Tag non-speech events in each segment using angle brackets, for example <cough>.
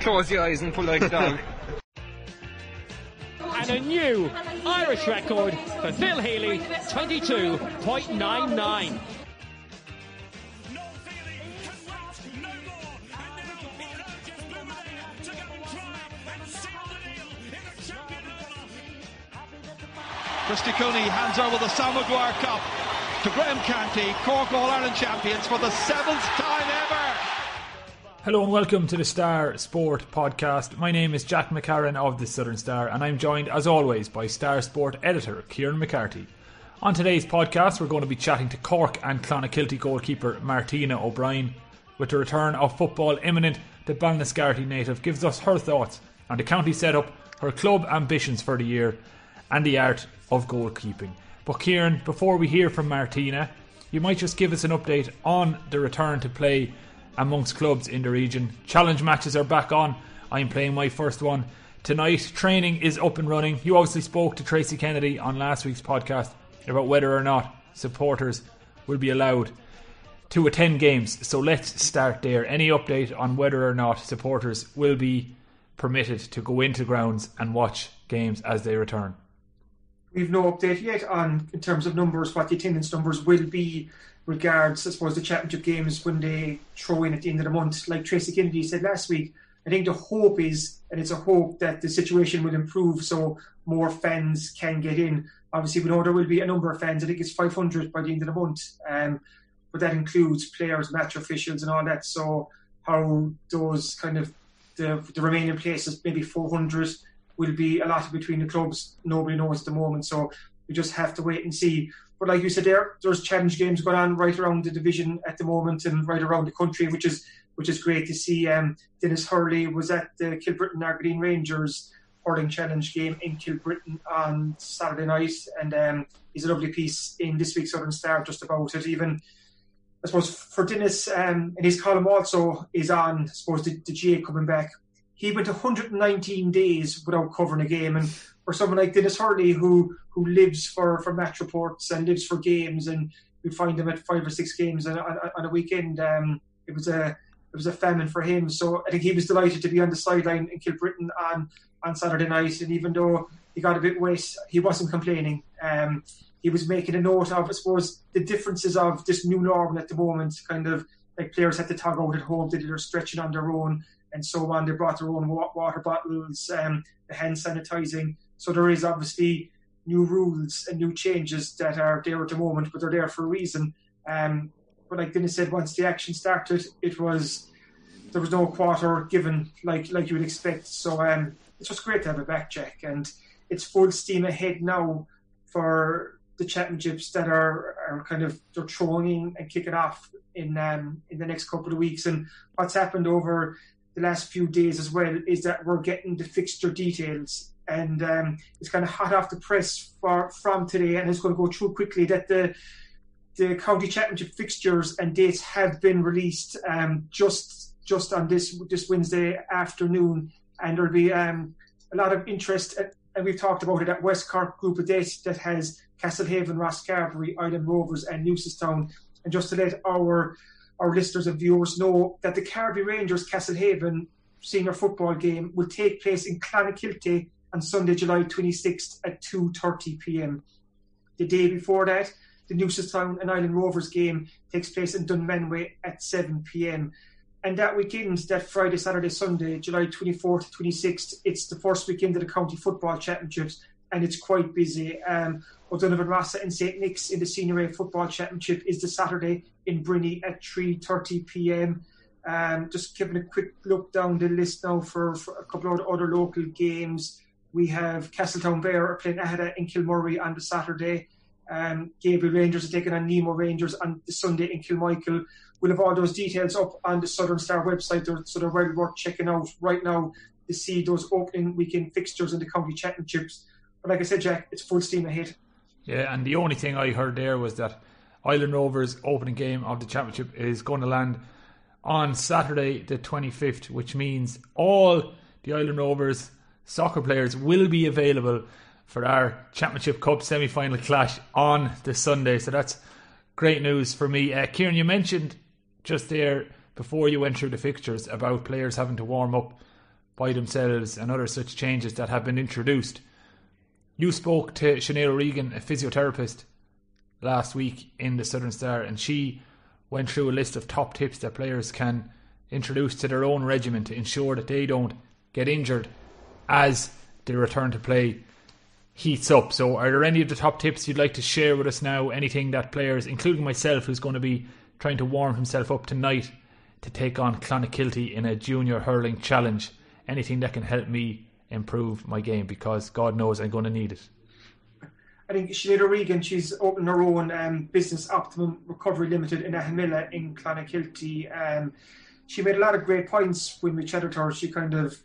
close your eyes and pull like a dog. and a new Irish record for Phil Healy, 22.99. Christy Cooney hands over the Sam Maguire Cup to Graham Canty, Cork All Ireland champions for the seventh time ever. Hello and welcome to the Star Sport podcast. My name is Jack McCarran of the Southern Star, and I'm joined, as always, by Star Sport editor Kieran McCarthy. On today's podcast, we're going to be chatting to Cork and Clonakilty goalkeeper Martina O'Brien. With the return of football imminent, the Ballinascarthy native gives us her thoughts on the county setup, her club ambitions for the year, and the art of goalkeeping. But Kieran, before we hear from Martina, you might just give us an update on the return to play amongst clubs in the region. Challenge matches are back on. I'm playing my first one tonight. Training is up and running. You obviously spoke to Tracy Kennedy on last week's podcast about whether or not supporters will be allowed to attend games. So let's start there. Any update on whether or not supporters will be permitted to go into grounds and watch games as they return? We've no update yet on in terms of numbers what the attendance numbers will be regards I suppose the championship games when they throw in at the end of the month. Like Tracy Kennedy said last week, I think the hope is and it's a hope that the situation will improve so more fans can get in. Obviously we know there will be a number of fans, I think it's five hundred by the end of the month. Um, but that includes players, match officials and all that. So how those kind of the, the remaining places, maybe four hundred will be a lot between the clubs. Nobody knows at the moment, so we just have to wait and see. But like you said, there there's challenge games going on right around the division at the moment and right around the country, which is which is great to see. Um, Dennis Hurley was at the Kilbrittain Argideen Rangers hurling challenge game in Kilbrittain on Saturday night, and um, he's a lovely piece in this week's Southern Star just about it. Even I suppose for Dennis um, and his column also is on. I suppose the, the GA coming back he went 119 days without covering a game. And for someone like Dennis Hurley, who who lives for, for match reports and lives for games, and we find him at five or six games on, on, on a weekend, um, it was a it was a famine for him. So I think he was delighted to be on the sideline in Kilbrittain on on Saturday night. And even though he got a bit wet, he wasn't complaining. Um, he was making a note of, I suppose, the differences of this new normal at the moment. Kind of like players had to tug out at home, they are stretching on their own and so on. They brought their own water bottles, um, the hand sanitizing. So there is obviously new rules and new changes that are there at the moment, but they're there for a reason. Um, but like Dennis said, once the action started, it was there was no quarter given like like you would expect. So um, it's just great to have a back check, and it's full steam ahead now for the championships that are, are kind of they're and kicking off in um, in the next couple of weeks. And what's happened over the last few days as well is that we're getting the fixture details. And um, it's kind of hot off the press for, from today and it's going to go through quickly that the the county championship fixtures and dates have been released um, just just on this this Wednesday afternoon. And there'll be um, a lot of interest and we've talked about it at West Cork group of dates that has Castlehaven, Rosscarbery, Ilen Rovers and Newcestown and just to let our our listeners and viewers know that the Carbery Rangers Castlehaven senior football game will take place in Clonakilty on Sunday, July 26th at 2:30 p.m. The day before that, the Newcestown and Ilen Rovers game takes place in Dunmanway at 7 p.m. And that weekend, that Friday, Saturday, Sunday, July 24th, 26th, it's the first weekend of the county football championships, and it's quite busy. Um, O'Donovan Rossa and St Nick's in the Senior A Football Championship is the Saturday in Brinny at 3:30 p.m. Um, just giving a quick look down the list now for, for, a couple of other local games. We have Castletown Bere playing Aghada in Kilmurry on the Saturday. Um, Gabriel Rangers are taking on Nemo Rangers on the Sunday in Kilmichael. We'll have all those details up on the Southern Star website, so they're well worth checking out right now to see those opening weekend fixtures in the county championships. But like I said, Jack, it's full steam ahead. Yeah, and the only thing I heard there was that Ilen Rovers opening game of the championship is going to land on Saturday the 25th, which means all the Ilen Rovers soccer players will be available for our Championship Cup semi final clash on the Sunday. So that's great news for me. Uh, Kieran, you mentioned just there before you went through the fixtures about players having to warm up by themselves and other such changes that have been introduced. You spoke to Sinead O'Regan, a physiotherapist, last week in the Southern Star, and she went through a list of top tips that players can introduce to their own regimen to ensure that they don't get injured as they return to play heats up. So, are there any of the top tips you'd like to share with us now? Anything that players, including myself, who's going to be trying to warm himself up tonight to take on Clonakilty in a junior hurling challenge, anything that can help me improve my game because God knows I'm going to need it. I think Sinead O'Regan, she's opened her own um, business, Optimum Recovery Limited, in Ahamilla in Clonakilty. Um, she made a lot of great points when we chatted to her. She kind of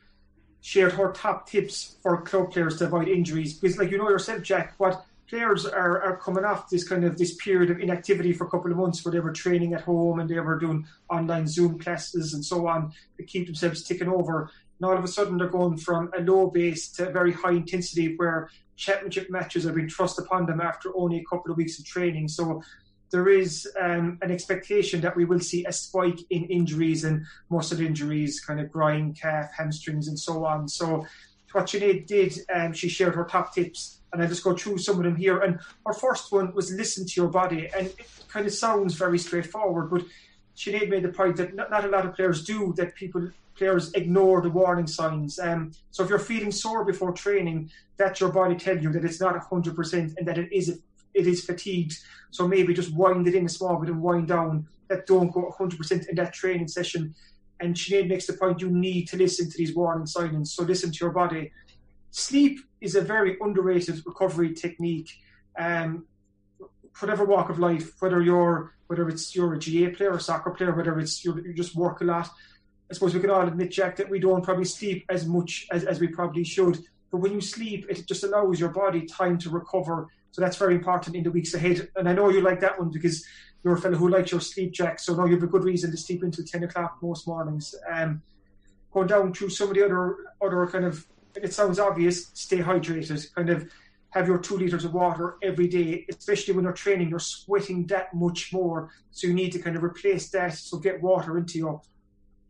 shared her top tips for club players to avoid injuries because, like you know yourself, Jack, what players are, are coming off this kind of this period of inactivity for a couple of months where they were training at home and they were doing online Zoom classes and so on to keep themselves ticking over. And all of a sudden they're going from a low base to a very high intensity where championship matches have been thrust upon them after only a couple of weeks of training. So there is um, an expectation that we will see a spike in injuries and muscle injuries, kind of groin, calf, hamstrings, and so on. So what Sinead did, um, she shared her top tips, and I'll just go through some of them here. And her first one was listen to your body, and it kind of sounds very straightforward, but Sinead made the point that not, not a lot of players do that people players ignore the warning signs. Um, so if you're feeling sore before training, that's your body telling you that it's not 100% and that it is it is fatigued. So maybe just wind it in a small bit and wind down. That don't go 100% in that training session. And Sinead makes the point you need to listen to these warning signs. So listen to your body. Sleep is a very underrated recovery technique. Um, whatever walk of life, whether you're whether it's you're a GA player or soccer player, whether it's you just work a lot, I suppose we can all admit, Jack, that we don't probably sleep as much as, as we probably should. But when you sleep, it just allows your body time to recover. So that's very important in the weeks ahead. And I know you like that one because you're a fellow who likes your sleep, Jack. So now you have a good reason to sleep until 10 o'clock most mornings. Um, going down through some of the other other kind of, it sounds obvious, stay hydrated. Kind of have your two liters of water every day, especially when you're training. You're sweating that much more. So you need to kind of replace that. So get water into your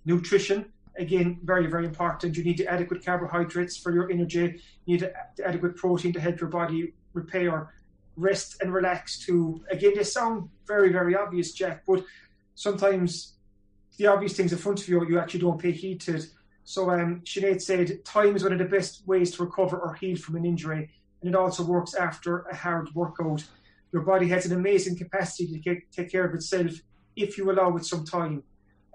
Nutrition, again, very, very important. You need the adequate carbohydrates for your energy. You need the adequate protein to help your body repair. Rest and relax too. Again, they sound very, very obvious, Jack, but sometimes the obvious things in front of you, you actually don't pay heed to it. So um, Sinead said, time is one of the best ways to recover or heal from an injury, and it also works after a hard workout. Your body has an amazing capacity to take care of itself if you allow it some time.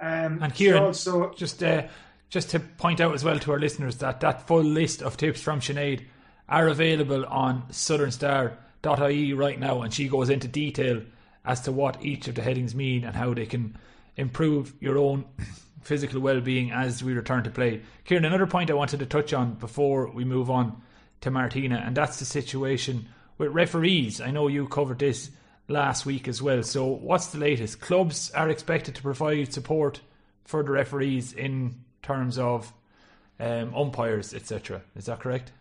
Um, and Kieran, also, just uh, just to point out as well to our listeners that that full list of tips from Sinead are available on southernstar.ie right now, and she goes into detail as to what each of the headings mean and how they can improve your own <clears throat> physical well-being as we return to play. Kieran, another point I wanted to touch on before we move on to Martina, and that's the situation with referees. I know you covered this last week as well. So, what's the latest? Clubs are expected to provide support for the referees in terms of um, umpires, etc. Is that correct?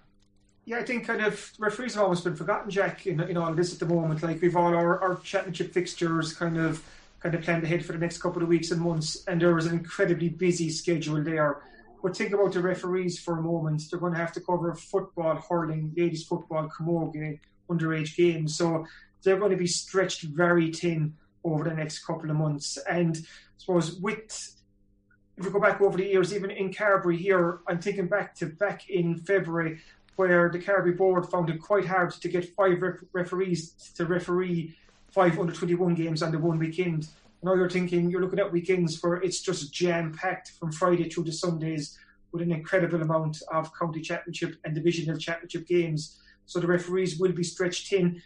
Yeah, I think kind of referees have almost been forgotten, Jack. In, in all of this at the moment, like we've all our, our championship fixtures kind of kind of planned ahead for the next couple of weeks and months, and there was an incredibly busy schedule there. But think about the referees for a moment. They're going to have to cover football, hurling, ladies football, camogie, underage games. So they're going to be stretched very thin over the next couple of months. And I suppose with if we go back over the years, even in Carbery here, I'm thinking back to back in February where the Carbery board found it quite hard to get five ref- referees to referee five under 21 games on the one weekend. Now you're thinking, you're looking at weekends where it's just jam packed from Friday through to Sundays with an incredible amount of county championship and divisional championship games. So the referees will be stretched thin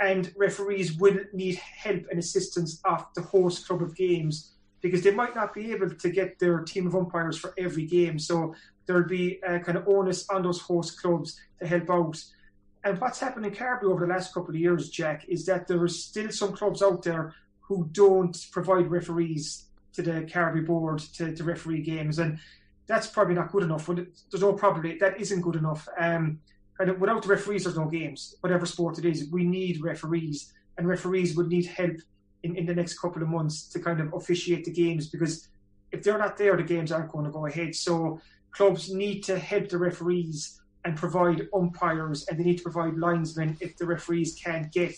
and referees will need help and assistance of the host club of games because they might not be able to get their team of umpires for every game. So there'll be a kind of onus on those host clubs to help out. And what's happened in Carbery over the last couple of years, Jack, is that there are still some clubs out there who don't provide referees to the Carbery board to, to referee games. And that's probably not good enough. There's no probably that isn't good enough. Um, of without the referees, there's no games. Whatever sport it is, we need referees, and referees would need help in, in the next couple of months to kind of officiate the games because if they're not there, the games aren't going to go ahead. So clubs need to help the referees and provide umpires, and they need to provide linesmen if the referees can't get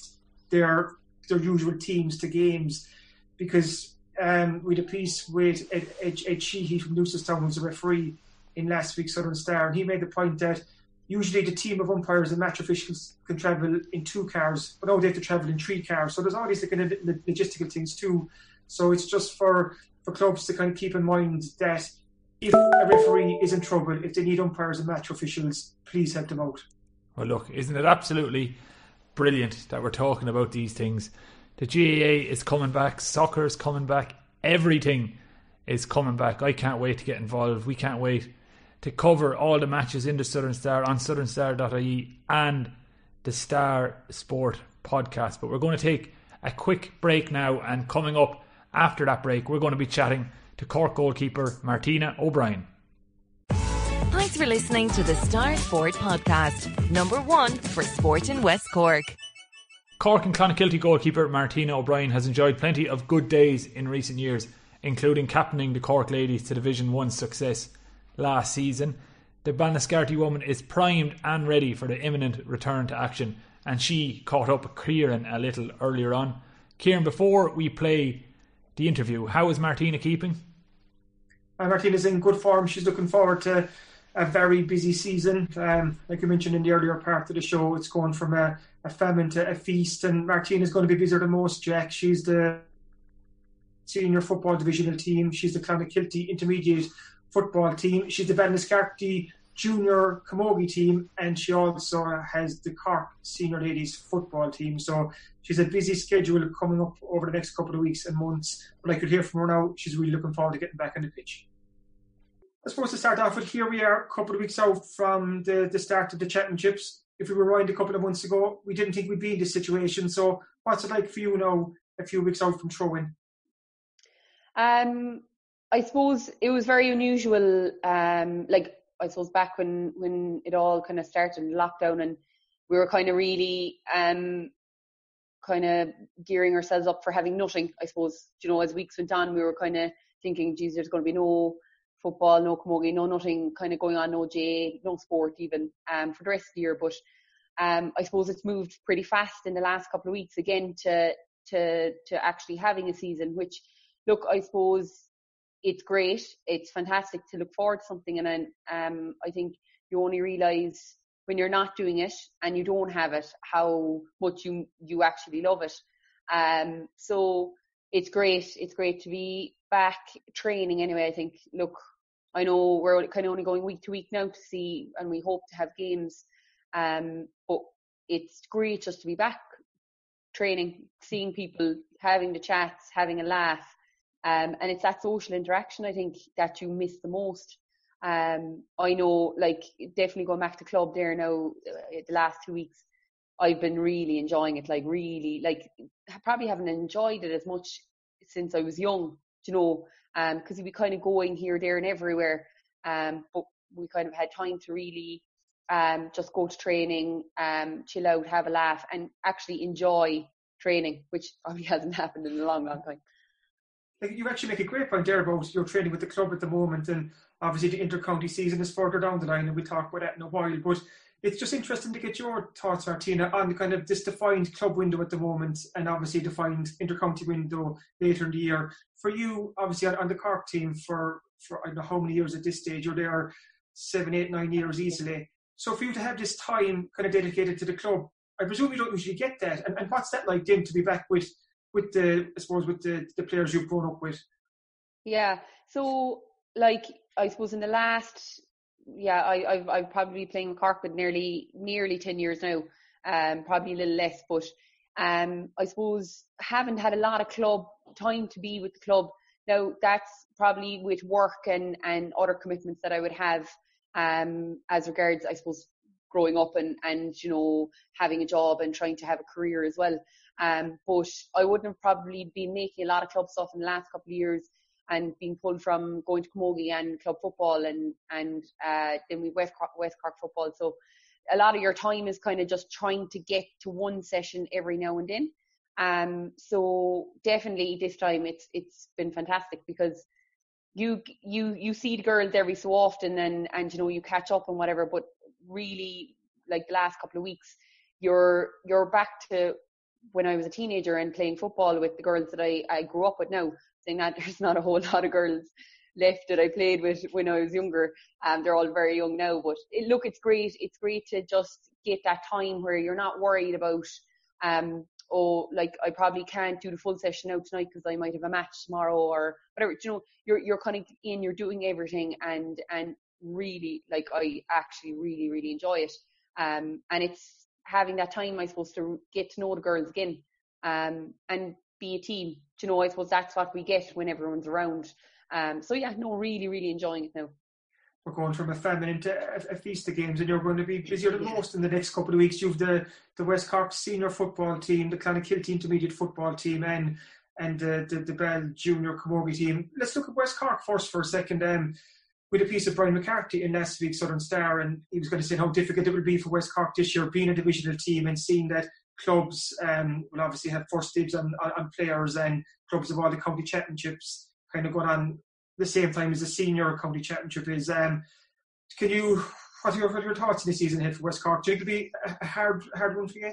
their their usual teams to games. Because um, we had a piece with Ed, Ed, Ed Sheehy from Newcestown, who's a referee in last week's Southern Star, and he made the point that usually the team of umpires and match officials can travel in two cars, but now they have to travel in three cars. So there's all these kind of logistical things too. So it's just for for clubs to kind of keep in mind that if a referee is in trouble, if they need umpires and match officials, please help them out. Well, look, isn't it absolutely brilliant that we're talking about these things? The GAA is coming back, soccer is coming back, everything is coming back. I can't wait to get involved. We can't wait to cover all the matches in the Southern Star on southernstar.ie and the Star Sport podcast. But we're going to take a quick break now, and coming up after that break, we're going to be chatting to Cork goalkeeper Martina O'Brien. Thanks for listening to the Star Sport podcast, number one for sport in West Cork. Cork and Clonakilty goalkeeper Martina O'Brien has enjoyed plenty of good days in recent years, including captaining the Cork ladies to Division 1 success last season. The Ballinascarthy woman is primed and ready for the imminent return to action, and she caught up with Kieran a little earlier on. Kieran, before we play the interview, how is Martina keeping? Uh, Martina's in good form. She's looking forward to a very busy season. Um, like you mentioned in the earlier part of the show, it's going from a, a famine to a feast, and Martina's going to be busier than most, Jack. She's the senior football divisional team. She's the Clonakilty intermediate football team. She's the Ballinascarthy junior camogie team, and she also has the Cork senior ladies football team. So she's a busy schedule coming up over the next couple of weeks and months. But I could hear from her now, she's really looking forward to getting back on the pitch. I suppose to start off with, here we are a couple of weeks out from the, the start of the championships. If we were rewind a couple of months ago, we didn't think we'd be in this situation. So, what's it like for you now, a few weeks out from throwing? Um, I suppose it was very unusual. Um, like I suppose back when when it all kind of started lockdown, and we were kind of really um, kind of gearing ourselves up for having nothing. I suppose you know as weeks went on, we were kind of thinking, geez, there's going to be no football, no camogie, no nothing kind of going on, no J, no sport even um, for the rest of the year. But um, I suppose it's moved pretty fast in the last couple of weeks again to to to actually having a season. Which, look, I suppose it's great. It's fantastic to look forward to something, and then um, I think you only realise when you're not doing it and you don't have it how much you you actually love it. Um, so it's great. It's great to be back training anyway. I think. Look, I know we're kind of only going week to week now to see, and we hope to have games. Um, but it's great just to be back training, seeing people, having the chats, having a laugh. Um, and it's that social interaction I think that you miss the most. Um, I know, like, definitely going back to club there now, uh, the last two weeks, I've been really enjoying it. Like, really, like, probably haven't enjoyed it as much since I was young, you know, because um, we kind of going here, there, and everywhere. Um, but we kind of had time to really um, just go to training, um, chill out, have a laugh, and actually enjoy training, which probably <laughs> hasn't happened in a long, long time you actually make a great point there about your training with the club at the moment, and obviously the inter-county season is further down the line, and we'll talk about that in a while. But it's just interesting to get your thoughts, Martina, on kind of this defined club window at the moment, and obviously defined inter-county window later in the year. For you, obviously on, on the Cork team for for I don't know how many years at this stage, you're there seven, eight, nine years easily. So for you to have this time kind of dedicated to the club, I presume you don't usually get that. And, and what's that like then to be back with with the I suppose with the the players you've grown up with? Yeah. So like I suppose in the last yeah, I, I've I've probably been playing with Cork with nearly nearly ten years now. Um, probably a little less, but um, I suppose haven't had a lot of club time to be with the club. Now that's probably with work and and other commitments that I would have um, as regards I suppose growing up and and you know having a job and trying to have a career as well. Um, but I wouldn't have probably been making a lot of club stuff in the last couple of years and being pulled from going to Camogie and club football and and uh, then we West Cork, West Cork football. So a lot of your time is kind of just trying to get to one session every now and then. Um, so definitely this time it's it's been fantastic because you you you see the girls every so often and and you know you catch up and whatever but really like the last couple of weeks you're you're back to when I was a teenager and playing football with the girls that I, I grew up with now saying that <laughs> there's not a whole lot of girls left that I played with when I was younger um they're all very young now but it, look it's great it's great to just get that time where you're not worried about um oh, like I probably can't do the full session out tonight because I might have a match tomorrow or whatever. You know, you're you're kind of in, you're doing everything, and and really, like I actually really really enjoy it. Um, and it's having that time, I suppose, to get to know the girls again, um, and be a team. You know, I suppose that's what we get when everyone's around. Um, so yeah, no, really really enjoying it now we're going from a feminine to a, a feast of games, and you're going to be busier than most in the next couple of weeks. You've the the West Cork senior football team, the Clonakilty intermediate football team, and and the the, the Bell junior camogie team. Let's look at West Cork first for a second. Um, with a piece of Brian McCarthy in last week's Southern Star, and he was going to say how difficult it would be for West Cork this year, being a divisional team and seeing that clubs um, will obviously have first dibs on, on, on players and clubs of all the county championships kind of going on the same time as the senior county championship is. Um, can you what are your, what are your thoughts in the season ahead for West Cork? Do you think it'll be a hard hard one for you?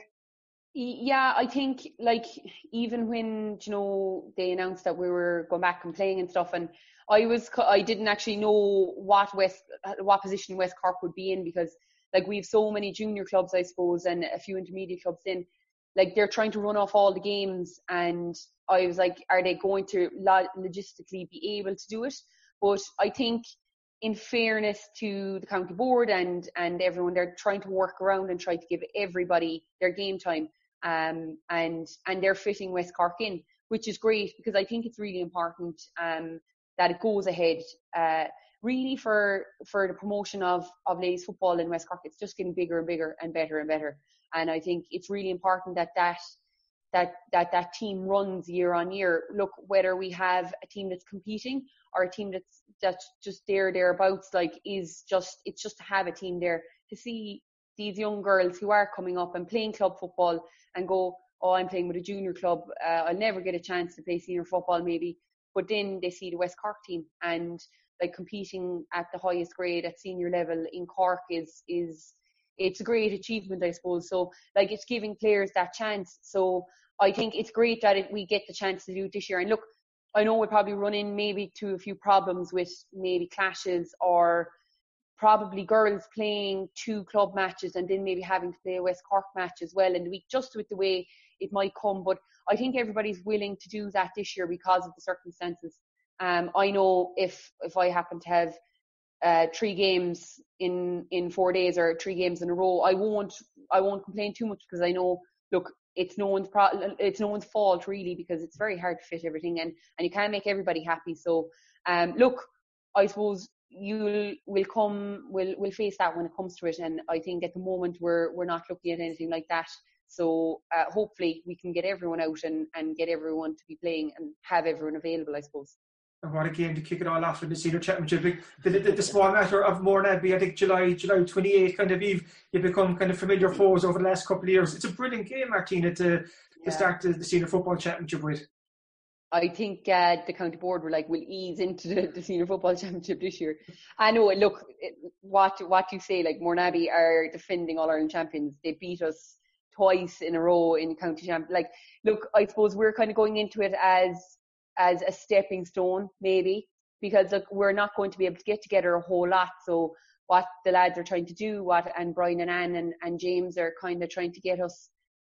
Yeah, I think like even when you know they announced that we were going back and playing and stuff, and I was I didn't actually know what West what position West Cork would be in because like we've so many junior clubs I suppose and a few intermediate clubs in like they're trying to run off all the games and I was like, are they going to logistically be able to do it? But I think in fairness to the county board and and everyone, they're trying to work around and try to give everybody their game time. Um, and and they're fitting West Cork in, which is great because I think it's really important um, that it goes ahead. Uh, really for for the promotion of of ladies football in West Cork, it's just getting bigger and bigger and better and better. And I think it's really important that that that that that team runs year on year. Look, whether we have a team that's competing or a team that's that's just there thereabouts, like is just it's just to have a team there to see these young girls who are coming up and playing club football and go, oh, I'm playing with a junior club. Uh, I'll never get a chance to play senior football, maybe. But then they see the West Cork team and like competing at the highest grade at senior level in Cork is is it's a great achievement, I suppose. So like it's giving players that chance. So I think it's great that it, we get the chance to do it this year. And look, I know we'll probably run in maybe to a few problems with maybe clashes or probably girls playing two club matches and then maybe having to play a West Cork match as well in the week, just with the way it might come. But I think everybody's willing to do that this year because of the circumstances. Um, I know if if I happen to have uh, three games in in four days or three games in a row, I won't I won't complain too much because I know look it's no one's pro- it's no one's fault really because it's very hard to fit everything in and you can't make everybody happy. So um, look, I suppose you will come will will face that when it comes to it and I think at the moment we're we're not looking at anything like that. So uh, hopefully we can get everyone out and, and get everyone to be playing and have everyone available, I suppose and what a game to kick it all off in the senior championship. The, the, the small matter of Mourneabbey, I think July July 28, kind of you've you become kind of familiar foes over the last couple of years. It's a brilliant game, Martina, to, to yeah. start the, the, senior football championship with. I think uh, the county board were like, we'll ease into the, the senior football <laughs> championship this year. I know, look, what what you say, like Mourneabbey are defending All Ireland champions. They beat us twice in a row in county champ. Like, look, I suppose we're kind of going into it as as a stepping stone, maybe, because look, we're not going to be able to get together a whole lot. So what the lads are trying to do, what and Brian and Anne and, and James are kind of trying to get us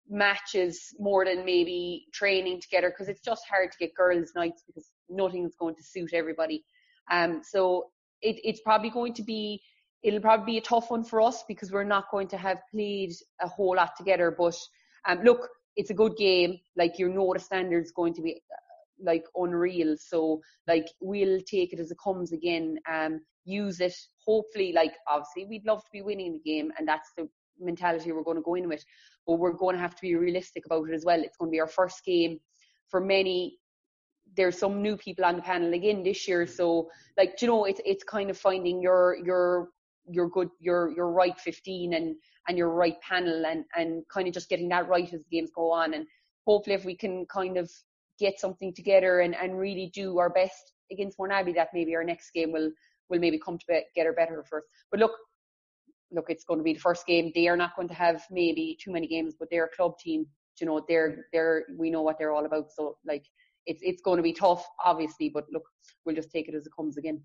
matches more than maybe training together because it's just hard to get girls' nights because nothing is going to suit everybody. Um, so it, it's probably going to be it'll probably be a tough one for us because we're not going to have played a whole lot together. But um, look, it's a good game. Like you know, the standard's going to be like unreal. So like we'll take it as it comes again. Um, use it. Hopefully, like obviously we'd love to be winning the game, and that's the mentality we're going to go in with. But we're going to have to be realistic about it as well. It's going to be our first game for many. There's some new people on the panel again this year, so like you know, it's it's kind of finding your your your good your your right 15 and and your right panel and and kind of just getting that right as the games go on and hopefully if we can kind of get something together and, and really do our best against Abbey that maybe our next game will will maybe come to get her better first. But look, look, it's going to be the first game. They are not going to have maybe too many games, but they're a club team. You know, they're they're we know what they're all about. So like, it's it's going to be tough, obviously. But look, we'll just take it as it comes again.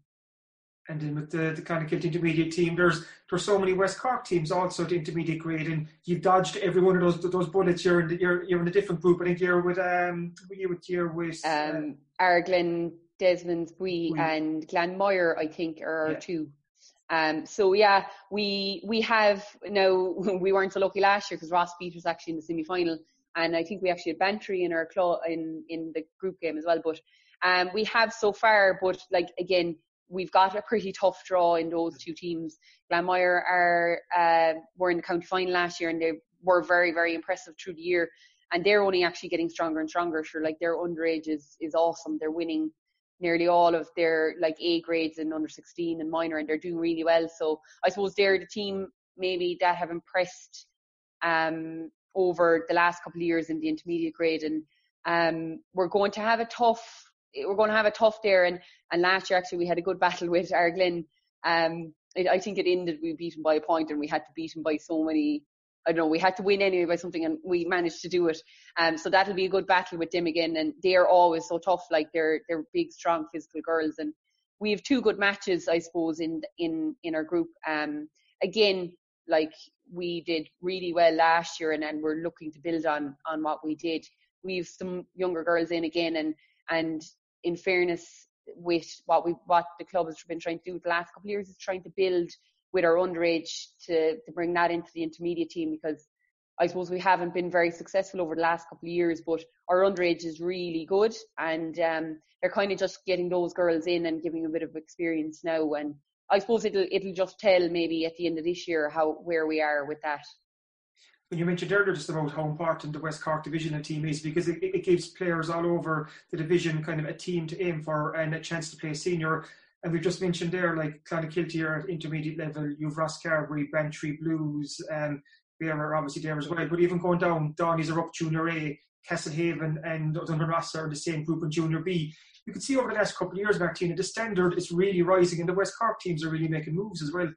And then with the, the Clonakilty intermediate team, there's there's so many West Cork teams also at intermediate grade, and you've dodged every one of those those bullets. You're in the, you're you're in a different group. I think you're with um you with you're with um uh, Araglen, Desertmore Bui, and Glanmire. I think are yeah. two. Um, so yeah, we we have now <laughs> we weren't so lucky last year because Ross beat us actually in the semi final, and I think we actually had Bantry in our claw in in the group game as well. But um, we have so far, but like again, we've got a pretty tough draw in those two teams. Glanmire are uh, were in the county final last year, and they were very very impressive through the year, and they're only actually getting stronger and stronger. Sure, like their underage is is awesome. They're winning nearly all of their like A grades in under 16 and minor, and they're doing really well. So I suppose they're the team maybe that have impressed um, over the last couple of years in the intermediate grade, and um, we're going to have a tough. We're going to have a tough there, and and last year actually we had a good battle with Araglen. Um, it, I think it ended we beat him by a point, and we had to beat him by so many I don't know, we had to win anyway by something and we managed to do it. Um, so that'll be a good battle with them again. And they're always so tough, like they're, they're big, strong, physical girls. And we have two good matches, I suppose, in, in, in our group. Um, again, like we did really well last year and, and we're looking to build on, on what we did. We've some younger girls in again and, and in fairness with what we, what the club has been trying to do the last couple of years is trying to build with our underage to, to bring that into the intermediate team because I suppose we haven't been very successful over the last couple of years, but our underage is really good and um, they're kind of just getting those girls in and giving a bit of experience now. And I suppose it'll it'll just tell maybe at the end of this year how where we are with that. When you mentioned earlier just about how important the West Cork division and team is because it, it gives players all over the division kind of a team to aim for and a chance to play senior and we've just mentioned there, like Clonakilty are at intermediate level, you've Rosscarbery, Bantry Blues, um, and they are obviously there as well. But even going down, Donny's are up Junior A, Castlehaven and Ross are in the same group in Junior B. You can see over the last couple of years, Martina, the standard is really rising and the West Cork teams are really making moves as well.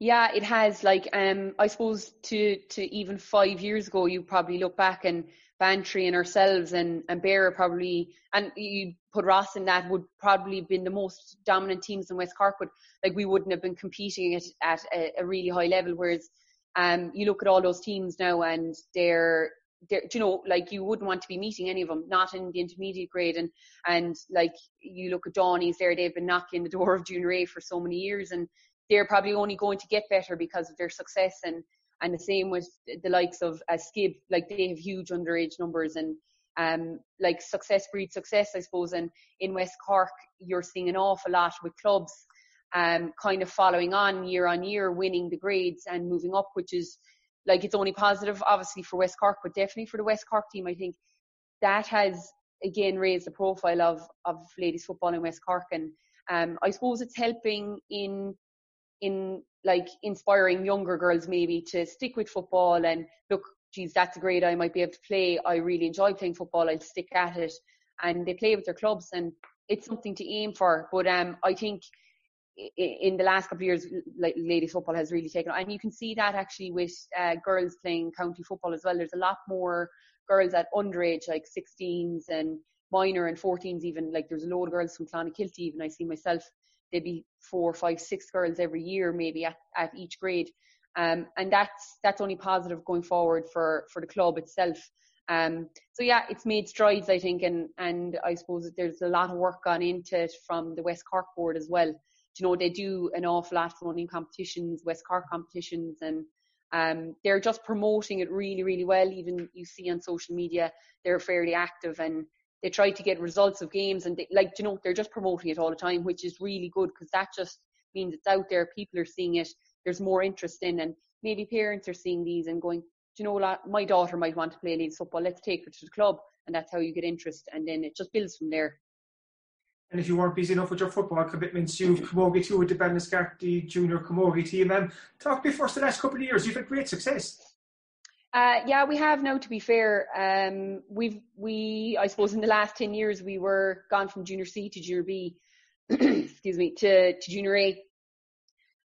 Yeah, it has. Like, um, I suppose to to even five years ago, you probably look back and Bantry and ourselves and, and Bear probably, and you put Ross in that would probably have been the most dominant teams in West Cork, but like we wouldn't have been competing at, at a, a really high level. Whereas um, you look at all those teams now and they're, they're, you know, like you wouldn't want to be meeting any of them, not in the intermediate grade. And, and like you look at Donny's there, they've been knocking the door of junior A for so many years and they're probably only going to get better because of their success and, and the same with the likes of uh, Skib, like they have huge underage numbers and um, like success breeds success, I suppose. And in West Cork, you're seeing an awful lot with clubs um, kind of following on year on year, winning the grades and moving up, which is like it's only positive, obviously, for West Cork, but definitely for the West Cork team. I think that has again raised the profile of of ladies football in West Cork, and um, I suppose it's helping in in like inspiring younger girls maybe to stick with football and look, geez, that's great I might be able to play. I really enjoy playing football. I'll stick at it. And they play with their clubs and it's something to aim for. But um, I think in the last couple of years, like ladies football has really taken, off and you can see that actually with uh, girls playing county football as well. There's a lot more girls at underage, like 16s and minor and 14s even. Like there's a load of girls from Clonakilty even. I see myself there'd be four, five, six girls every year maybe at, at each grade. Um, and that's that's only positive going forward for, for the club itself. Um, so yeah, it's made strides, I think, and, and I suppose there's a lot of work gone into it from the West Cork board as well. You know, they do an awful lot running competitions, West Cork competitions, and um, they're just promoting it really, really well. Even you see on social media, they're fairly active and they try to get results of games and they, like you know they're just promoting it all the time which is really good because that just means it's out there people are seeing it there's more interest in and maybe parents are seeing these and going you know my daughter might want to play ladies football let's take her to the club and that's how you get interest and then it just builds from there and if you weren't busy enough with your football commitments, you've Camogie too with the Ballinascarthy Junior Camogie team. Um, talk me first the last couple of years. You've had great success. Uh, yeah, we have now. To be fair, um, we've we I suppose in the last ten years we were gone from junior C to junior B, <clears throat> excuse me, to to junior A,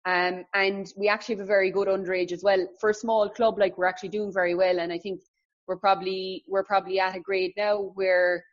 um, and we actually have a very good underage as well. For a small club, like we're actually doing very well, and I think we're probably we're probably at a grade now where,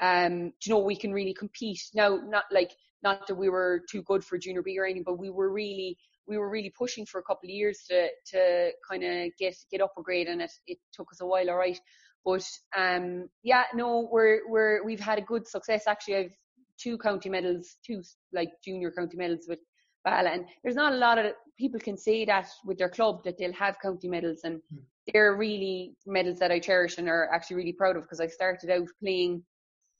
um, you know, we can really compete. Now, not like not that we were too good for junior B or anything, but we were really we were really pushing for a couple of years to to kind of get get up a grade, and it it took us a while, all right. But um, yeah, no, we're we're we've had a good success. Actually, I've two county medals, two like junior county medals with Bala, and there's not a lot of people can say that with their club that they'll have county medals, and mm. they're really medals that I cherish and are actually really proud of because I started out playing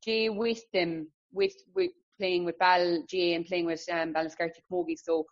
J with them, with with playing with Bal J and playing with um, Ballinascarthy Camogie. So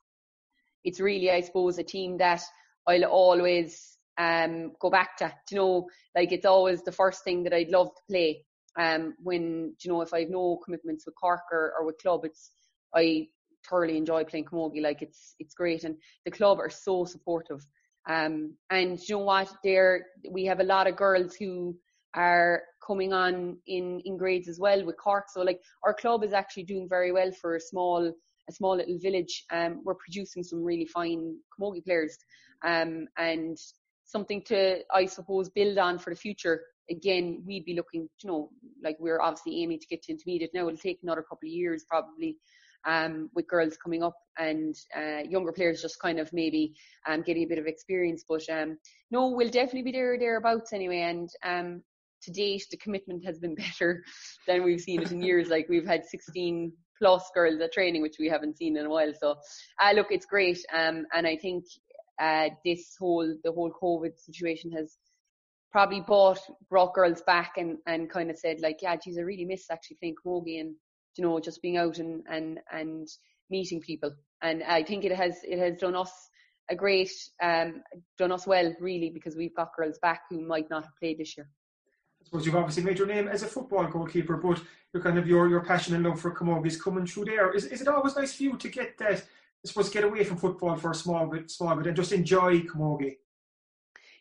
it's really, I suppose, a team that I'll always um, go back to. You know, like it's always the first thing that I'd love to play. Um, when you know, if I have no commitments with Cork or, or with club, it's I thoroughly enjoy playing camogie. Like it's it's great, and the club are so supportive. Um, and you know what? There we have a lot of girls who are coming on in in grades as well with Cork. So like our club is actually doing very well for a small a small little village. Um, we're producing some really fine camogie players, um, and something to, I suppose, build on for the future. Again, we'd be looking, you know, like we're obviously aiming to get to intermediate now. It'll take another couple of years probably, um, with girls coming up and uh, younger players just kind of maybe um, getting a bit of experience. But um, no, we'll definitely be there thereabouts anyway. And um, to date, the commitment has been <laughs> better than we've seen it in years. Like we've had 16 plus girls at training, which we haven't seen in a while. So, uh, look, it's great. Um, and I think uh, this whole the whole COVID situation has probably brought brought girls back and and kind of said like, yeah, geez, I really miss actually playing camogie and you know just being out and and and meeting people. And I think it has it has done us a great um done us well really because we've got girls back who might not have played this year suppose you've obviously made your name as a football goalkeeper, but your kind of your your passion and love for camogie is coming through there. Is is it always nice for you to get that? I suppose get away from football for a small bit, small bit, and just enjoy camogie.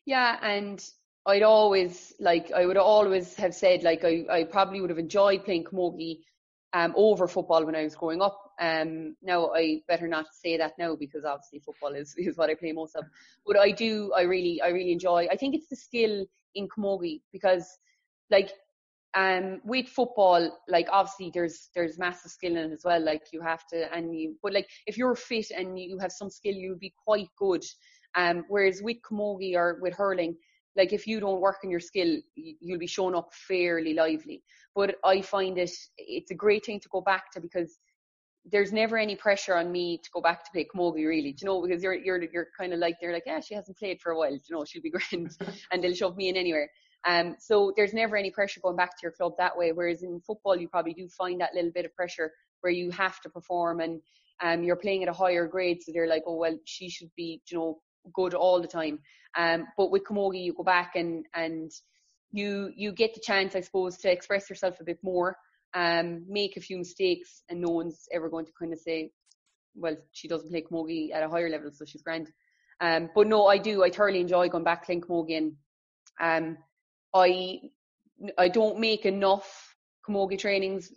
Yeah, and I'd always like I would always have said like I, I probably would have enjoyed playing camogie um, over football when I was growing up. Um, now I better not say that now because obviously football is, <laughs> is what I play most of. But I do I really I really enjoy. I think it's the skill in camogie because like um with football like obviously there's there's massive skill in it as well like you have to and you but like if you're fit and you have some skill you'll be quite good. Um whereas with camogie or with hurling like if you don't work on your skill you'll be shown up fairly lively. But i find it it's a great thing to go back to because there's never any pressure on me to go back to play camogie really do you know? Because you're you're you're kind of like they're like yeah she hasn't played for a while do you know? She'll be <laughs> great and they'll shove me in anywhere um, so there's never any pressure going back to your club that way. Whereas in football, you probably do find that little bit of pressure where you have to perform and um, you're playing at a higher grade. So they're like, oh, well, she should be, you know, good all the time. Um, but with Camogie, you go back and, and you, you get the chance, I suppose, to express yourself a bit more, um, make a few mistakes and no one's ever going to kind of say, well, she doesn't play Camogie at a higher level, so she's grand. Um, but no, I do. I thoroughly enjoy going back playing Camogie and um, I I don't make enough camogie trainings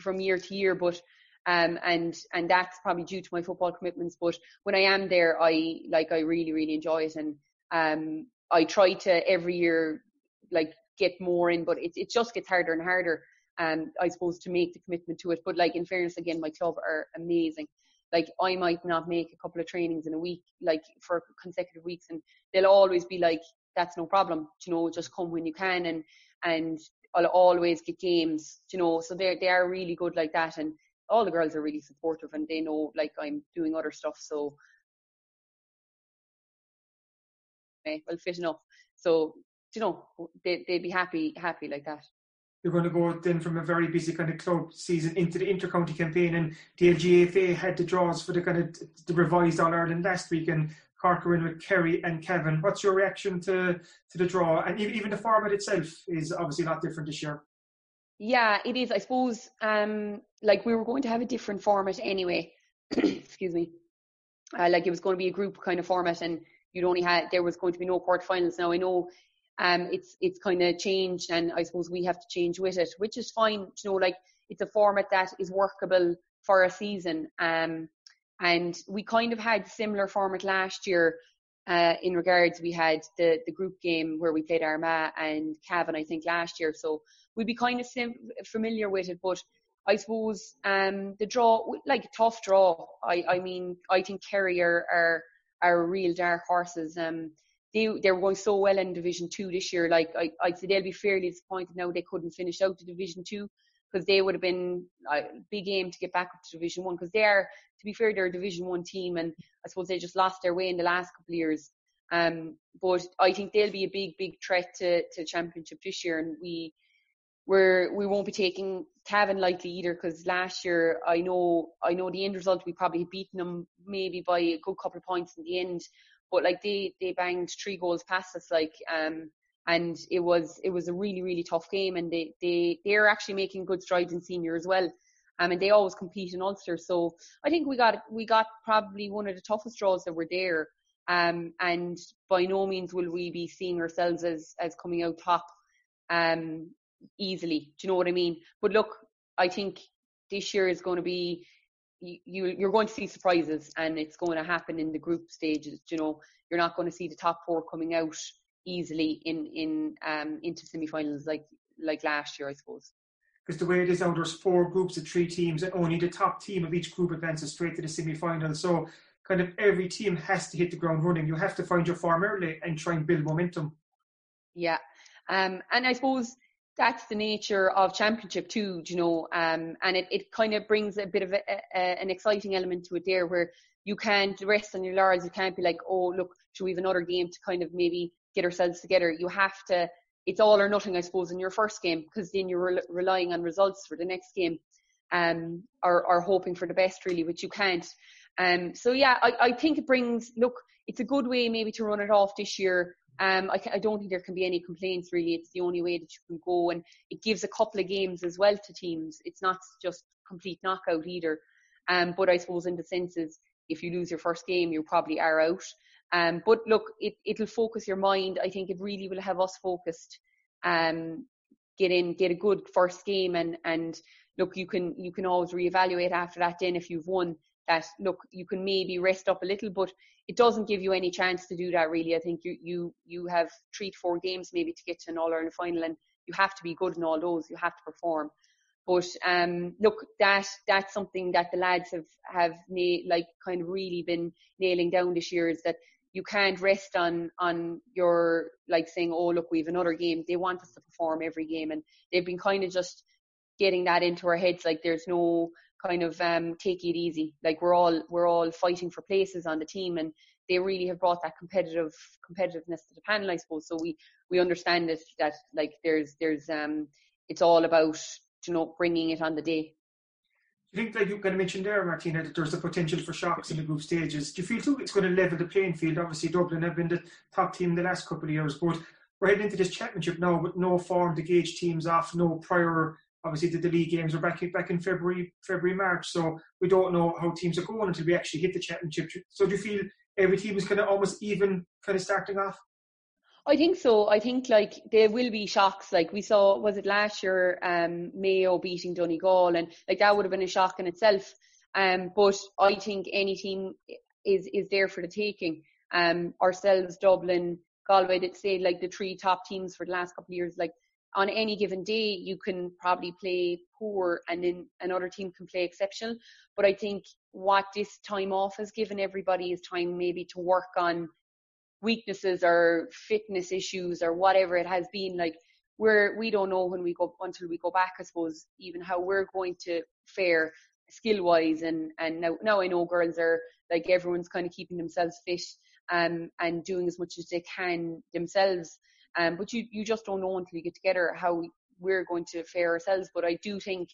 from year to year, but um, and and that's probably due to my football commitments. But when I am there, I like I really really enjoy it, and um, I try to every year like get more in, but it it just gets harder and harder. Um, I suppose to make the commitment to it. But like in fairness, again, my club are amazing. Like I might not make a couple of trainings in a week, like for consecutive weeks, and they'll always be like, that's no problem. You know, just come when you can and and I'll always get games, you know, so they they are really good like that and all the girls are really supportive and they know like I'm doing other stuff so eh, well fit enough. So, you know, they they'd be happy happy like that you're going to go then from a very busy kind of club season into the intercounty campaign and the LGFA had the draws for the kind of the revised All Ireland last week and Cork in with Kerry and Cavan. What's your reaction to to the draw? And even the format itself is obviously not different this year. Yeah, it is. I suppose um, like we were going to have a different format anyway. <clears throat> Excuse me. Uh, like it was going to be a group kind of format, and you'd only had there was going to be no quarterfinals. Now I know um, it's it's kind of changed, and I suppose we have to change with it, which is fine. You know, like it's a format that is workable for a season. Um, and we kind of had similar format last year. Uh, in regards, we had the the group game where we played Armagh and Cavan, I think, last year. So we'd be kind of sim- familiar with it. But I suppose um, the draw, like a tough draw. I, I mean, I think Kerry are, are are real dark horses. Um, they they were going so well in Division Two this year. Like I, I'd say they'll be fairly disappointed now they couldn't finish out the Division Two because they would have been a big aim to get back up to Division One because they are, to be fair, they're a Division One team, and I suppose they just lost their way in the last couple of years. Um, but I think they'll be a big, big threat to to Championship this year, and we we're we won't be taking Cavan lightly either because last year I know I know the end result we probably beaten them maybe by a good couple of points in the end, but like they they banged three goals past us like um and it was it was a really really tough game and they they they're actually making good strides in senior as well. Um, and they always compete in Ulster, so I think we got we got probably one of the toughest draws that were there. Um, and by no means will we be seeing ourselves as as coming out top. Um, easily. Do you know what I mean? But look, I think this year is going to be you you're going to see surprises and it's going to happen in the group stages. You know, you're not going to see the top four coming out easily in in um into semi-finals like like last year, I suppose. Because the way it is now, there's four groups of three teams, and only the top team of each group advances straight to the semi-final. So, kind of every team has to hit the ground running. You have to find your form early and try and build momentum. Yeah, um, and I suppose that's the nature of championship too, you know, um, and it, it kind of brings a bit of a, a, an exciting element to it there where you can't rest on your laurels. You can't be like, oh, look, should we have another game to kind of maybe get ourselves together? You have to, it's all or nothing, I suppose, in your first game because then you're re- relying on results for the next game um, or, or hoping for the best really, which you can't. Um, so yeah, I, I think it brings, look, it's a good way maybe to run it off this year um, I, I, don't think there can be any complaints really. It's the only way that you can go, and it gives a couple of games as well to teams. It's not just complete knockout either. Um, but I suppose in the senses, if you lose your first game, you probably are out. Um, but look, it, it'll focus your mind. I think it really will have us focused. Um, get in, get a good first game, and and look, you can you can always reevaluate after that. Then if you've won, that look you can maybe rest up a little but it doesn't give you any chance to do that really i think you you you have three to four games maybe to get to an all ireland final and you have to be good in all those you have to perform but um, look that that's something that the lads have have na- like kind of really been nailing down this year is that you can't rest on on your like saying oh look we have another game they want us to perform every game and they've been kind of just getting that into our heads like there's no kind of um, take it easy. Like we're all we're all fighting for places on the team, and they really have brought that competitive competitiveness to the panel, I suppose. So we we understand it that like there's there's um it's all about you know bringing it on the day. You think, like you kind of mentioned there, Martina, that there's a potential for shocks in the group stages? Do you feel too it's going to level the playing field? Obviously, Dublin have been the top team the last couple of years, but we're heading into this championship now with no form to gauge teams off, no prior obviously the, the league games are back back in February, February, March. So we don't know how teams are going until we actually hit the championship. So do you feel every team is kind of almost even kind of starting off? I think so. I think like there will be shocks. Like we saw, was it last year, um, Mayo beating Donegal, and like that would have been a shock in itself. Um, but I think any team is is there for the taking. Um, ourselves, Dublin, Galway, that say like the three top teams for the last couple of years, like on any given day you can probably play poor and then another team can play exceptional. But I think what this time off has given everybody is time maybe to work on weaknesses or fitness issues or whatever it has been like we're we don't know when we go until we go back I suppose even how we're going to fare skill wise and and now now I know girls are like everyone's kind of keeping themselves fit um and doing as much as they can themselves um, but you, you just don't know until you get together how we're going to fare ourselves. But I do think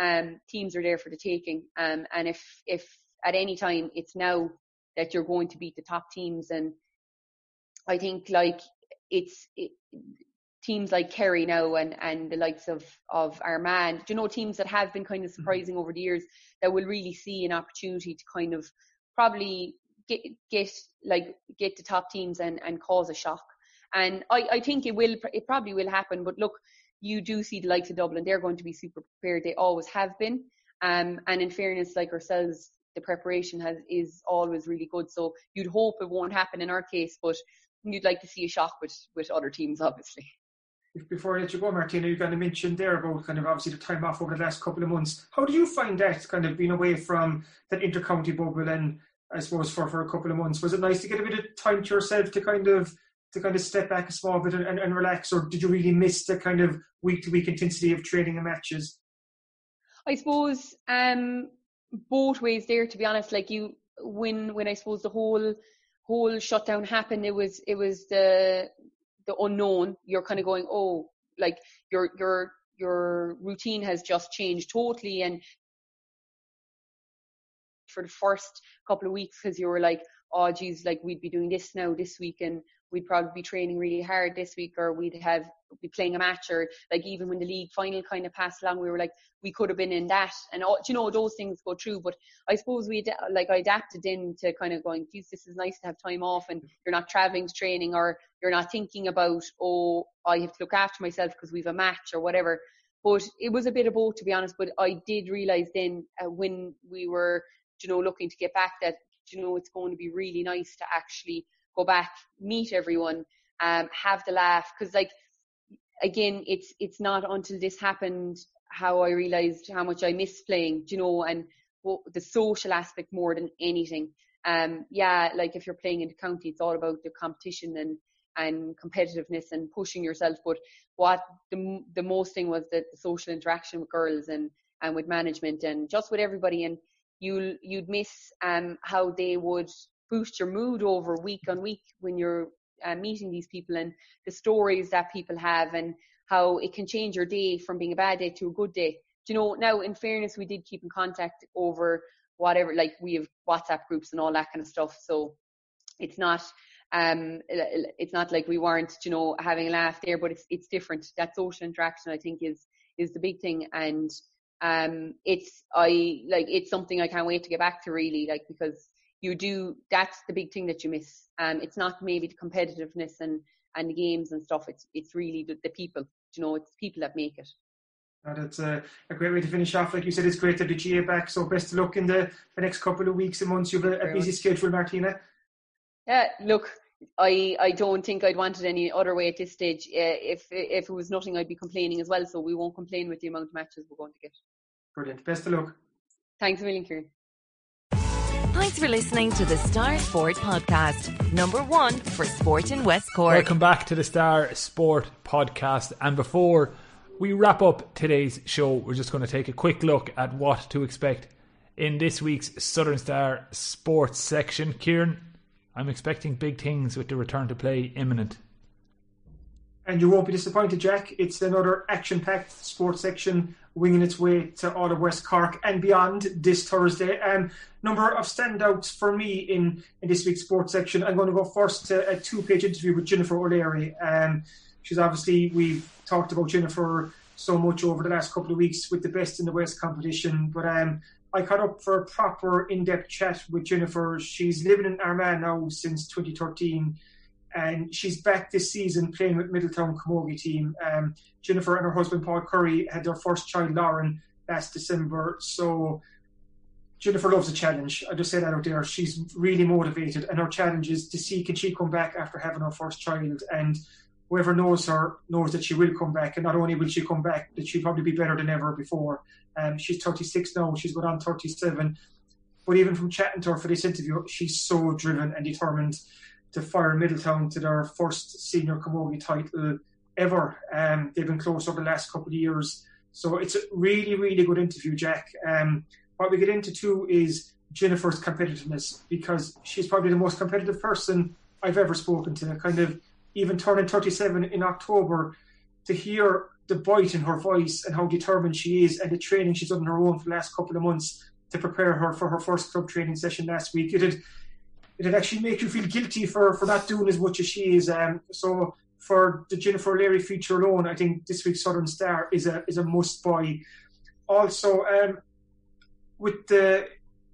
um, teams are there for the taking. Um, and if, if at any time it's now that you're going to beat the top teams, and I think like it's it, teams like Kerry now and, and the likes of, of Armagh, you know, teams that have been kind of mm-hmm. surprising mm-hmm. over the years that will really see an opportunity to kind of probably get get like get the top teams and and cause a shock. And I, I think it will it probably will happen. But look, you do see the likes of Dublin; they're going to be super prepared. They always have been. Um, and in fairness, like ourselves, the preparation has is always really good. So you'd hope it won't happen in our case, but you'd like to see a shock with with other teams, obviously. Before I let you go, Martina, you kind of mentioned there about kind of obviously the time off over the last couple of months. How do you find that kind of being away from that intercounty bubble and I suppose for, for a couple of months? Was it nice to get a bit of time to yourself to kind of to kind of step back a small bit and, and, and relax, or did you really miss the kind of week to week intensity of training and matches? I suppose um, both ways there. To be honest, like you, when when I suppose the whole whole shutdown happened, it was it was the the unknown. You're kind of going, oh, like your your your routine has just changed totally, and for the first couple of weeks because you were like, oh, geez, like we'd be doing this now this week, and we'd probably be training really hard this week or we'd have be playing a match or like even when the league final kind of passed along we were like we could have been in that. And all, you know those things go through but I suppose we like I adapted into kind of going geez this is nice to have time off and you're not traveling to training or you're not thinking about oh I have to look after myself because we've a match or whatever. But it was a bit of both to be honest but I did realize then uh, when we were you know looking to get back that you know it's going to be really nice to actually go back, meet everyone, um, have the laugh. Because like again, it's it's not until this happened how I realised how much I miss playing, you know, and the social aspect more than anything. Um, yeah, like if you're playing in the county, it's all about the competition and and competitiveness and pushing yourself. But what the the most thing was the social interaction with girls and and with management and just with everybody. And you you'd miss um how they would boost your mood over week on week when you're uh, meeting these people and the stories that people have and how it can change your day from being a bad day to a good day. Do you know, now in fairness, we did keep in contact over whatever, like we have WhatsApp groups and all that kind of stuff. So it's not, um, it's not like we weren't, you know, having a laugh there, but it's, it's different. That social interaction, I think, is, is the big thing. And, um, it's, I, like, it's something I can't wait to get back to really, like, because you do that's the big thing that you miss. Um, it's not maybe the competitiveness and and the games and stuff. It's it's really the, the people. You know, it's people that make it. That's a, a, great way to finish off. Like you said, it's great to have the GAA back. So best of luck in the, the next couple of weeks and months. You've a, a busy schedule, Martina. Yeah, look, I I don't think I'd want it any other way at this stage. Uh, if if it was nothing, I'd be complaining as well. So we won't complain with the amount of matches we're going to get. Brilliant. Best of luck. Thanks a million, Kieran. Thanks for listening to the Star Sport Podcast, number one for sport in West Cork. Welcome back to the Star Sport Podcast. And before we wrap up today's show, we're just going to take a quick look at what to expect in this week's Southern Star Sports section. Kieran, I'm expecting big things with the return to play imminent. And you won't be disappointed, Jack. It's another action packed sports section winging its way to all of West Cork and beyond this Thursday. Um, number of standouts for me in, in this week's sports section. I'm going to go first to a two page interview with Jennifer O'Leary. Um, she's obviously, we've talked about Jennifer so much over the last couple of weeks with the best in the West competition, but um, I caught up for a proper in depth chat with Jennifer. She's living in Armagh now since 2013 and she's back this season playing with Middletown Camogie team. Um, Jennifer and her husband Paul Curry had their first child, Lauren, last December. So Jennifer loves a challenge. I just say that out there. She's really motivated, and her challenge is to see can she come back after having her first child. And whoever knows her knows that she will come back, and not only will she come back, that she'll probably be better than ever before. Um, she's 36 now. She's going on 37. But even from chatting to her for this interview, she's so driven and determined to fire Middletown to their first senior camogie title ever. Um, they've been close over the last couple of years. So it's a really, really good interview, Jack. Um, what we get into too is Jennifer's competitiveness because she's probably the most competitive person I've ever spoken to. Kind of even turning 37 in October to hear the bite in her voice and how determined she is and the training she's done on her own for the last couple of months to prepare her for her first club training session last week. It had it'd actually make you feel guilty for, for not doing as much as she is. Um, so for the Jennifer O'Leary feature alone, I think this week's Southern Star is a is a must buy. Also, um, with the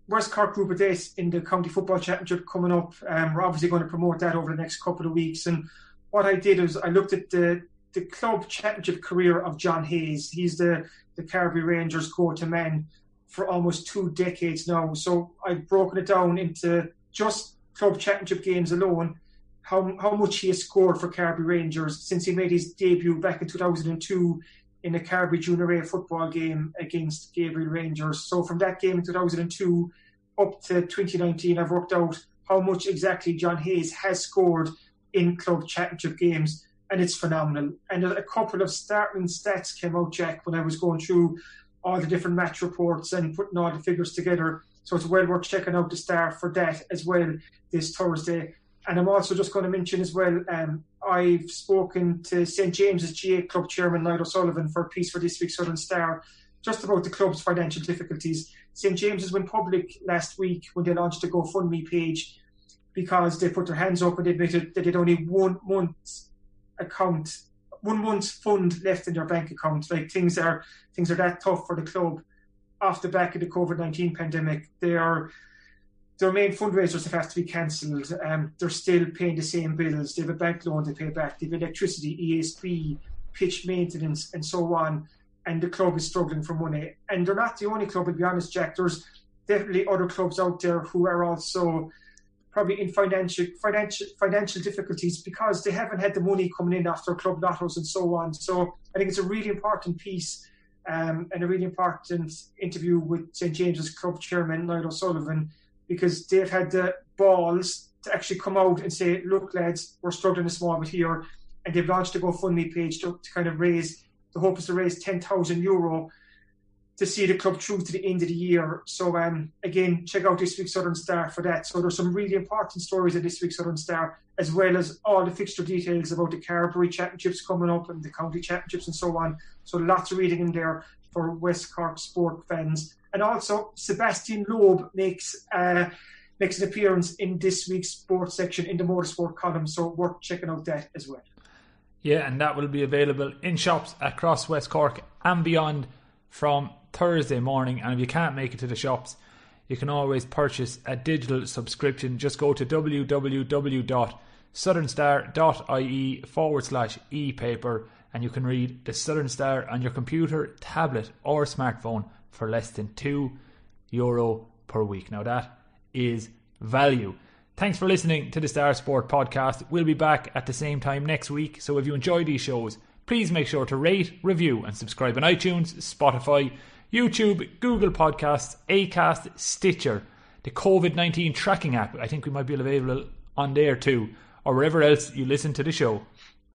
West Cork Group of Eight in the County Football Championship coming up. Um, we're obviously going to promote that over the next couple of weeks. And what I did was I looked at the the club championship career of John Hayes. He's the the Carbery Rangers go-to man for almost two decades now. So I've broken it down into just club championship games alone. How how much he has scored for Carbery Rangers since he made his debut back in 2002 in a Carbery Junior A football game against Gabriel Rangers. So from that game in 2002 up to 2019, I've worked out how much exactly John Hayes has scored in club championship games, and it's phenomenal. And a couple of startling stats came out, Jack, when I was going through all the different match reports and putting all the figures together. So it's well worth checking out the star for that as well this Thursday. And I'm also just going to mention as well, um, I've spoken to St James's GAA Club Chairman Niall O'Sullivan for a piece for this week's Southern Star, just about the club's financial difficulties. St James's went public last week when they launched a GoFundMe page because they put their hands up and admitted that they'd only one month's account, one month's fund left in their bank account. Like things are things are that tough for the club off the back of the COVID nineteen pandemic. They are their main fundraisers have had to be cancelled. Um, they're still paying the same bills. They have a bank loan to pay back. They have electricity, ESB, pitch maintenance, and so on. And the club is struggling for money. And they're not the only club, to be honest, Jack. There's definitely other clubs out there who are also probably in financial financial financial difficulties because they haven't had the money coming in after club lottos and so on. So I think it's a really important piece um, and a really important interview with St James's club chairman Niall O'Sullivan because they've had the balls to actually come out and say, "Look, lads, we're struggling a small bit here," and they've launched a GoFundMe page to, to kind of raise. The hope is to raise ten thousand euro to see the club through to the end of the year. So um, again, check out this week's Southern Star for that. So there's some really important stories in this week's Southern Star, as well as all the fixture details about the Carbery Championships coming up and the county championships and so on. So lots of reading in there for West Cork sport fans. And also, Sebastian Loeb makes uh, makes an appearance in this week's sports section in the motorsport column. So worth checking out that as well. Yeah, and that will be available in shops across West Cork and beyond from Thursday morning. And if you can't make it to the shops, you can always purchase a digital subscription. Just go to www.southernstar.ie forward slash e paper and you can read the Southern Star on your computer, tablet, or smartphone for less than two euro per week. Now that is value. Thanks for listening to the Star Sport podcast. We'll be back at the same time next week. So if you enjoy these shows, please make sure to rate, review, and subscribe on iTunes, Spotify, YouTube, Google Podcasts, Acast, Stitcher, the COVID 19 tracking app. I think we might be available on there too, or wherever else you listen to the show.